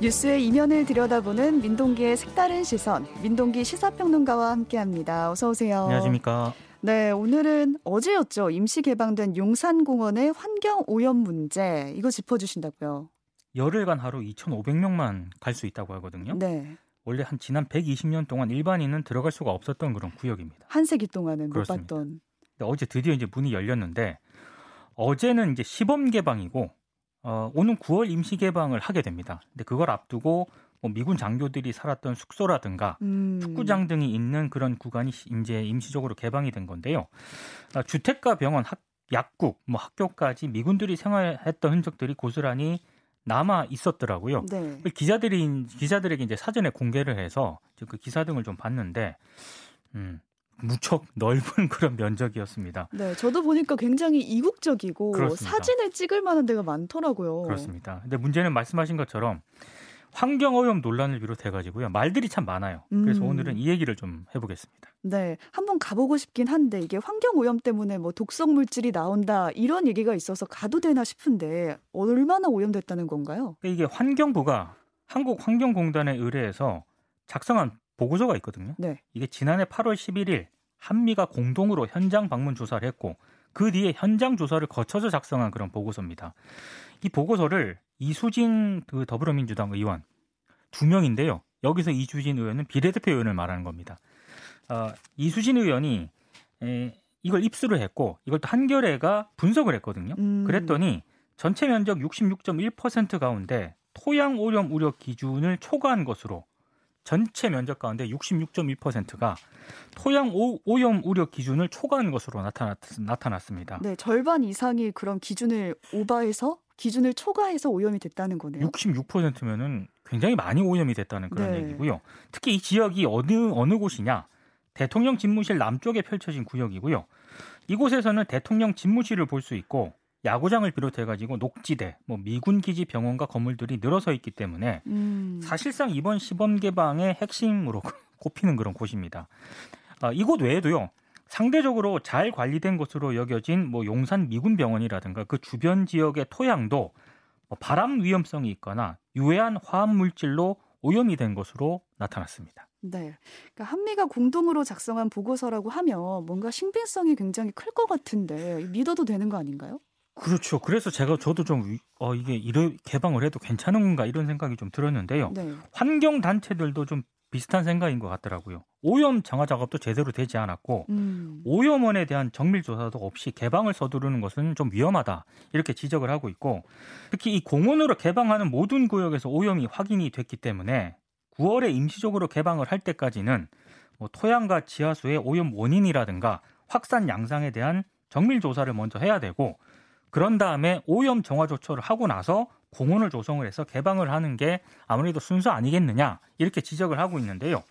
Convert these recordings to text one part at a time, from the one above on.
뉴스의 이면을 들여다보는 민동기의 색다른 시선, 민동기 시사평론가와 함께합니다. 어서 오세요. 안녕하십니까. 네, 오늘은 어제였죠. 임시 개방된 용산공원의 환경 오염 문제 이거 짚어주신다고요. 열흘간 하루 2,500명만 갈 수 있다고 하거든요. 네. 원래 한 지난 120년 동안 일반인은 들어갈 수가 없었던 그런 구역입니다. 한 세기 동안은 그렇습니다. 못 봤던. 어제 드디어 이제 문이 열렸는데 어제는 이제 시범 개방이고 어, 오는 9월 임시 개방을 하게 됩니다. 근데 그걸 앞두고 뭐 미군 장교들이 살았던 숙소라든가 음. 축구장 등이 있는 그런 구간이 이제 임시적으로 개방이 된 건데요. 아, 주택가, 병원, 학, 약국, 뭐 학교까지 미군들이 생활했던 흔적들이 고스란히 남아 있었더라고요. 네. 기자들이 기자들에게 이제 사전에 공개를 해서 그 기사 등을 좀 봤는데 음, 무척 넓은 그런 면적이었습니다. 네, 저도 보니까 굉장히 이국적이고 그렇습니다. 사진을 찍을 만한 데가 많더라고요. 그렇습니다. 근데 문제는 말씀하신 것처럼 환경 오염 논란을 비롯해 가지고요. 말들이 참 많아요. 그래서 음. 오늘은 이 얘기를 좀 해보겠습니다. 네, 한번 가보고 싶긴 한데 이게 환경 오염 때문에 뭐 독성 물질이 나온다 이런 얘기가 있어서 가도 되나 싶은데 얼마나 오염됐다는 건가요? 이게 환경부가 한국환경공단에 의뢰해서 작성한 보고서가 있거든요. 네. 이게 지난해 8월 11일 한미가 공동으로 현장 방문 조사를 했고 그 뒤에 현장 조사를 거쳐서 작성한 그런 보고서입니다. 이 보고서를 이수진 그 더불어민주당 의원 두 명인데요. 여기서 이수진 의원은 비례대표 의원을 말하는 겁니다. 어, 이수진 의원이 에, 이걸 입수를 했고 이걸 또 한겨레가 분석을 했거든요. 음. 그랬더니 전체 면적 66.1% 가운데 토양 오염 우려 기준을 초과한 것으로 전체 면적 가운데 66.1%가 토양 오, 오염 우려 기준을 초과한 것으로 나타났, 나타났습니다. 네, 절반 이상이 그런 기준을 오버해서 기준을 초과해서 오염이 됐다는 거네요. 66%면은 굉장히 많이 오염이 됐다는 그런 네. 얘기고요. 특히 이 지역이 어느 어느 곳이냐? 대통령 집무실 남쪽에 펼쳐진 구역이고요. 이곳에서는 대통령 집무실을 볼 수 있고 야구장을 비롯해 가지고 녹지대, 뭐 미군 기지 병원과 건물들이 늘어서 있기 때문에 음. 사실상 이번 시범 개방의 핵심으로 꼽히는 그런 곳입니다. 아, 이곳 외에도요. 상대적으로 잘 관리된 것으로 여겨진 뭐 용산 미군 병원이라든가 그 주변 지역의 토양도 뭐 바람 위험성이 있거나 유해한 화학 물질로 오염이 된 것으로 나타났습니다. 네. 그러니까 한미가 공동으로 작성한 보고서라고 하면 뭔가 신빙성이 굉장히 클 것 같은데 믿어도 되는 거 아닌가요? 그렇죠. 그래서 제가 저도 좀 위- 어, 이게 이런 개방을 해도 괜찮은 건가 이런 생각이 좀 들었는데요. 네. 환경 단체들도 좀 비슷한 생각인 것 같더라고요. 오염 정화 작업도 제대로 되지 않았고 음. 오염원에 대한 정밀 조사도 없이 개방을 서두르는 것은 좀 위험하다 이렇게 지적을 하고 있고 특히 이 공원으로 개방하는 모든 구역에서 오염이 확인이 됐기 때문에 9월에 임시적으로 개방을 할 때까지는 뭐 토양과 지하수의 오염 원인이라든가 확산 양상에 대한 정밀 조사를 먼저 해야 되고 그런 다음에 오염 정화 조처를 하고 나서 공원을 조성을 해서 개방을 하는 게 아무래도 순서 아니겠느냐 이렇게 지적을 하고 있는데요.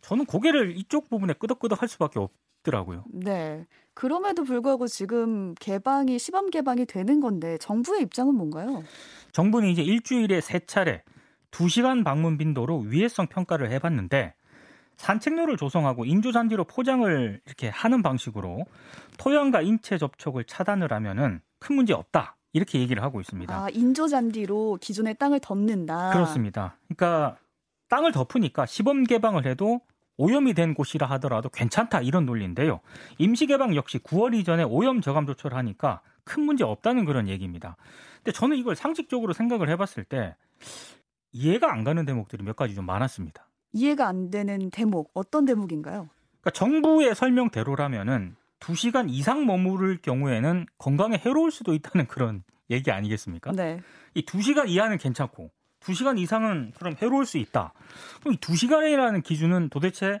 저는 고개를 이쪽 부분에 끄덕끄덕 할 수밖에 없더라고요. 네. 그럼에도 불구하고 지금 개방이 시범 개방이 되는 건데 정부의 입장은 뭔가요? 정부는 이제 일주일에 세 차례 2시간 방문 빈도로 위해성 평가를 해봤는데 산책로를 조성하고 인조잔디로 포장을 이렇게 하는 방식으로 토양과 인체 접촉을 차단을 하면은 큰 문제 없다 이렇게 얘기를 하고 있습니다. 아, 인조 잔디로 기존의 땅을 덮는다. 그렇습니다. 그러니까 땅을 덮으니까 시범 개방을 해도 오염이 된 곳이라 하더라도 괜찮다 이런 논리인데요. 임시 개방 역시 9월 이전에 오염 저감 조처를 하니까 큰 문제 없다는 그런 얘기입니다. 근데 저는 이걸 상식적으로 생각을 해봤을 때 이해가 안 가는 대목들이 몇 가지 좀 많았습니다. 이해가 안 되는 대목 어떤 대목인가요? 그러니까 정부의 설명대로라면은 2시간 이상 머무를 경우에는 건강에 해로울 수도 있다는 그런 얘기 아니겠습니까? 네. 이 2시간 이하는 괜찮고 2시간 이상은 그럼 해로울 수 있다. 그럼 이 2시간이라는 기준은 도대체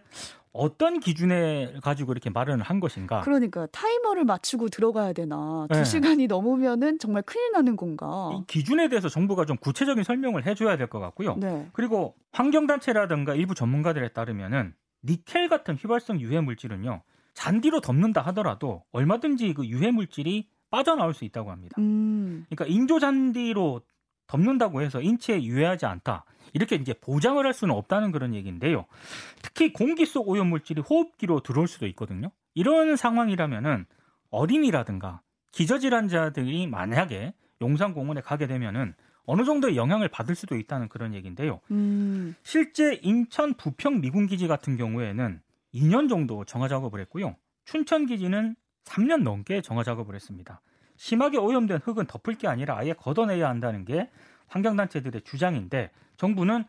어떤 기준에 가지고 이렇게 마련을 한 것인가? 그러니까 타이머를 맞추고 들어가야 되나? 네. 두 시간이 넘으면은 정말 큰일 나는 건가? 이 기준에 대해서 정부가 좀 구체적인 설명을 해줘야 될 것 같고요. 네. 그리고 환경단체라든가 일부 전문가들에 따르면은 니켈 같은 휘발성 유해 물질은요 잔디로 덮는다 하더라도 얼마든지 그 유해 물질이 빠져나올 수 있다고 합니다. 음. 그러니까 인조 잔디로 덮는다고 해서 인체에 유해하지 않다. 이렇게 이제 보장을 할 수는 없다는 그런 얘기인데요. 특히 공기 속 오염 물질이 호흡기로 들어올 수도 있거든요. 이런 상황이라면은 어린이라든가 기저질환자들이 만약에 용산공원에 가게 되면은 어느 정도의 영향을 받을 수도 있다는 그런 얘기인데요. 음. 실제 인천 부평 미군 기지 같은 경우에는 2년 정도 정화 작업을 했고요. 춘천 기지는 3년 넘게 정화 작업을 했습니다. 심하게 오염된 흙은 덮을 게 아니라 아예 걷어내야 한다는 게 환경단체들의 주장인데 정부는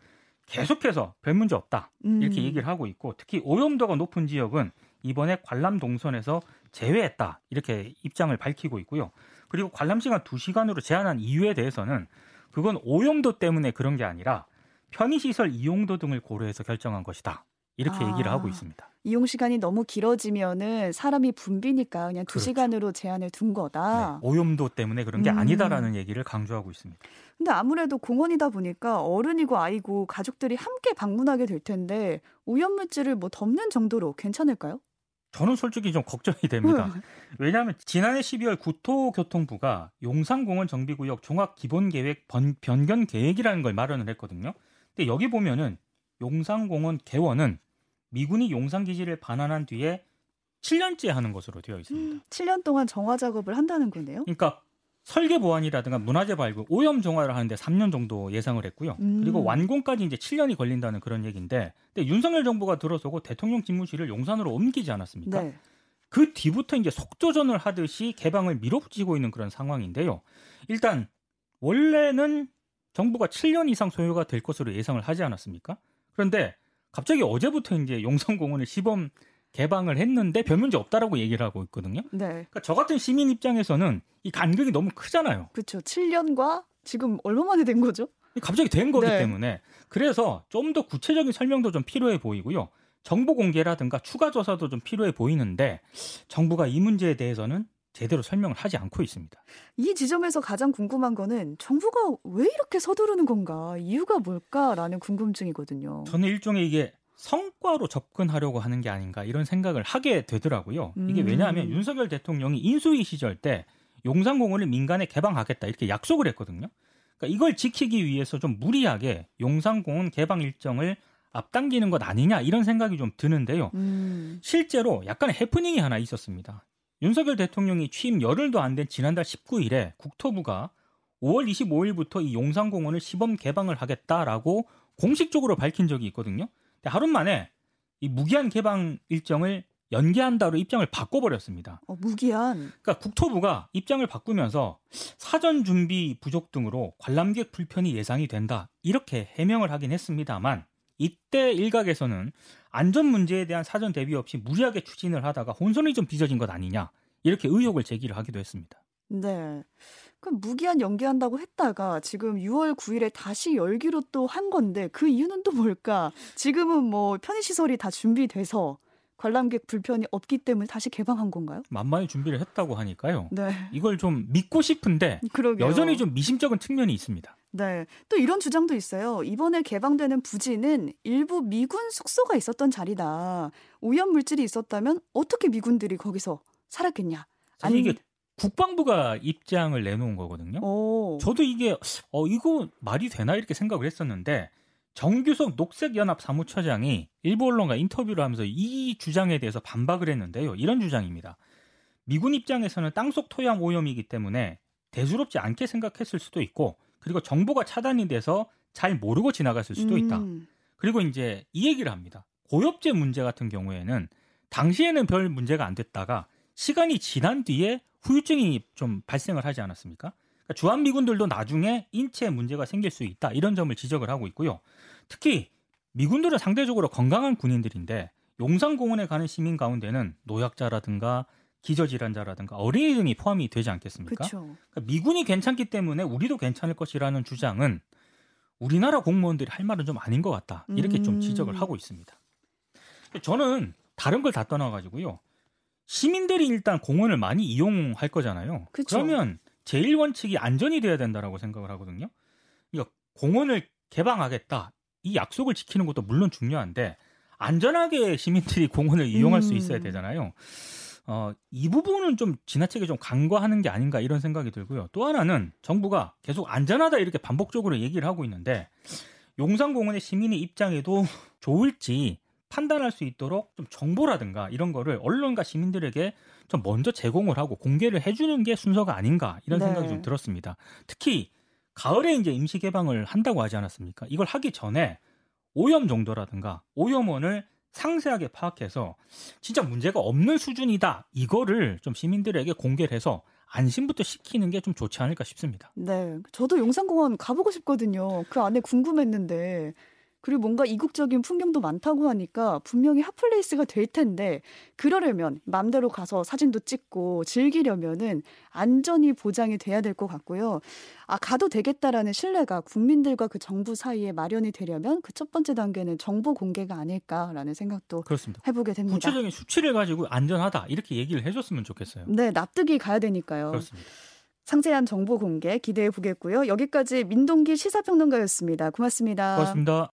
계속해서 별 문제 없다 이렇게 음. 얘기를 하고 있고 특히 오염도가 높은 지역은 이번에 관람 동선에서 제외했다 이렇게 입장을 밝히고 있고요. 그리고 관람 시간 2시간으로 제한한 이유에 대해서는 그건 오염도 때문에 그런 게 아니라 편의시설 이용도 등을 고려해서 결정한 것이다. 이렇게 아. 얘기를 하고 있습니다. 이용 시간이 너무 길어지면은 사람이 붐비니까 그냥 두 그렇죠. 시간으로 제한을 둔 거다. 네, 오염도 때문에 그런 게 음. 아니다라는 얘기를 강조하고 있습니다. 근데 아무래도 공원이다 보니까 어른이고 아이고 가족들이 함께 방문하게 될 텐데 오염 물질을 뭐 덮는 정도로 괜찮을까요? 저는 솔직히 좀 걱정이 됩니다. 왜냐하면 지난해 12월 국토교통부가 용산공원 정비구역 종합기본계획 번- 변경 계획이라는 걸 마련을 했거든요. 근데 여기 보면은 용산공원 개원은 미군이 용산 기지를 반환한 뒤에 7년째 하는 것으로 되어 있습니다. 7년 동안 정화 작업을 한다는 거네요. 그러니까 설계 보완이라든가 문화재 발굴, 오염 정화를 하는데 3년 정도 예상을 했고요. 음. 그리고 완공까지 이제 7년이 걸린다는 그런 얘기인데, 근데 윤석열 정부가 들어서고 대통령 집무실을 용산으로 옮기지 않았습니까? 네. 그 뒤부터 이제 속도전을 하듯이 개방을 밀어붙이고 있는 그런 상황인데요. 일단 원래는 정부가 7년 이상 소요가 될 것으로 예상을 하지 않았습니까? 그런데 갑자기 어제부터 이제 용산공원을 시범 개방을 했는데 별 문제 없다라고 얘기를 하고 있거든요. 네. 그러니까 저 같은 시민 입장에서는 이 간격이 너무 크잖아요. 그렇죠. 7년과 지금 얼마 만에 된 거죠? 갑자기 된 거기 네. 때문에 그래서 좀 더 구체적인 설명도 좀 필요해 보이고요. 정보 공개라든가 추가 조사도 좀 필요해 보이는데 정부가 이 문제에 대해서는 제대로 설명을 하지 않고 있습니다. 이 지점에서 가장 궁금한 거는 정부가 왜 이렇게 서두르는 건가? 이유가 뭘까라는 궁금증이거든요. 저는 일종의 이게 성과로 접근하려고 하는 게 아닌가 이런 생각을 하게 되더라고요. 이게 음. 왜냐하면 윤석열 대통령이 인수위 시절 때 용산공원을 민간에 개방하겠다 이렇게 약속을 했거든요. 그러니까 이걸 지키기 위해서 좀 무리하게 용산공원 개방 일정을 앞당기는 것 아니냐 이런 생각이 좀 드는데요. 음. 실제로 약간의 해프닝이 하나 있었습니다. 윤석열 대통령이 취임 열흘도 안 된 지난달 19일에 국토부가 5월 25일부터 이 용산공원을 시범 개방을 하겠다라고 공식적으로 밝힌 적이 있거든요. 근데 하루 만에 이 무기한 개방 일정을 연기한다로 입장을 바꿔버렸습니다. 어, 무기한. 그러니까 국토부가 입장을 바꾸면서 사전 준비 부족 등으로 관람객 불편이 예상이 된다 이렇게 해명을 하긴 했습니다만 이때 일각에서는 안전 문제에 대한 사전 대비 없이 무리하게 추진을 하다가 혼선이 좀 빚어진 것 아니냐 이렇게 의혹을 제기를 하기도 했습니다. 네. 그럼 무기한 연기한다고 했다가 지금 6월 9일에 다시 열기로 또 한 건데 그 이유는 또 뭘까? 지금은 뭐 편의시설이 다 준비돼서 관람객 불편이 없기 때문에 다시 개방한 건가요? 만만히 준비를 했다고 하니까요. 네. 이걸 좀 믿고 싶은데 그러게요. 여전히 좀 미심쩍은 측면이 있습니다. 네. 또 이런 주장도 있어요. 이번에 개방되는 부지는 일부 미군 숙소가 있었던 자리다. 오염 물질이 있었다면 어떻게 미군들이 거기서 살았겠냐? 아니- 이게 국방부가 입장을 내놓은 거거든요. 오. 저도 이게 어 이거 말이 되나 이렇게 생각을 했었는데 정규석 녹색연합 사무처장이 일부 언론과 인터뷰를 하면서 이 주장에 대해서 반박을 했는데요. 이런 주장입니다. 미군 입장에서는 땅속 토양 오염이기 때문에 대수롭지 않게 생각했을 수도 있고 그리고 정보가 차단이 돼서 잘 모르고 지나갔을 수도 있다. 음. 그리고 이제 이 얘기를 합니다. 고엽제 문제 같은 경우에는 당시에는 별 문제가 안 됐다가 시간이 지난 뒤에 후유증이 좀 발생을 하지 않았습니까? 그러니까 주한 미군들도 나중에 인체에 문제가 생길 수 있다 이런 점을 지적을 하고 있고요. 특히 미군들은 상대적으로 건강한 군인들인데 용산공원에 가는 시민 가운데는 노약자라든가 기저질환자라든가 어린이 등이 포함이 되지 않겠습니까? 그렇죠. 그러니까 미군이 괜찮기 때문에 우리도 괜찮을 것이라는 주장은 우리나라 공무원들이 할 말은 좀 아닌 것 같다. 이렇게 음. 좀 지적을 하고 있습니다. 저는 다른 걸 다 떠나가지고요. 시민들이 일단 공원을 많이 이용할 거잖아요. 그쵸. 그러면 제일 원칙이 안전이 돼야 된다라고 생각을 하거든요. 그러니까 공원을 개방하겠다. 이 약속을 지키는 것도 물론 중요한데 안전하게 시민들이 공원을 이용할 수 있어야 음. 되잖아요. 어, 이 부분은 좀 지나치게 좀 간과하는 게 아닌가 이런 생각이 들고요. 또 하나는 정부가 계속 안전하다 이렇게 반복적으로 얘기를 하고 있는데 용산공원의 시민의 입장에도 좋을지 판단할 수 있도록 좀 정보라든가 이런 거를 언론과 시민들에게 좀 먼저 제공을 하고 공개를 해주는 게 순서가 아닌가 이런 네. 생각이 좀 들었습니다. 특히 가을에 이제 임시 개방을 한다고 하지 않았습니까? 이걸 하기 전에 오염 정도라든가 오염원을 상세하게 파악해서 진짜 문제가 없는 수준이다. 이거를 좀 시민들에게 공개를 해서 안심부터 시키는 게 좀 좋지 않을까 싶습니다. 네. 저도 용산공원 가보고 싶거든요. 그 안에 궁금했는데 그리고 뭔가 이국적인 풍경도 많다고 하니까 분명히 hot place가 될 텐데 그러려면 맘대로 가서 사진도 찍고 즐기려면은 안전이 보장이 돼야 될 것 같고요. 아 가도 되겠다라는 신뢰가 국민들과 그 정부 사이에 마련이 되려면 그 첫 번째 단계는 정보 공개가 아닐까라는 생각도 그렇습니다. 해보게 됩니다. 구체적인 수치를 가지고 안전하다 이렇게 얘기를 해줬으면 좋겠어요. 네, 납득이 가야 되니까요. 그렇습니다. 상세한 정보 공개 기대해 보겠고요. 여기까지 민동기 시사평론가였습니다. 고맙습니다. 고맙습니다.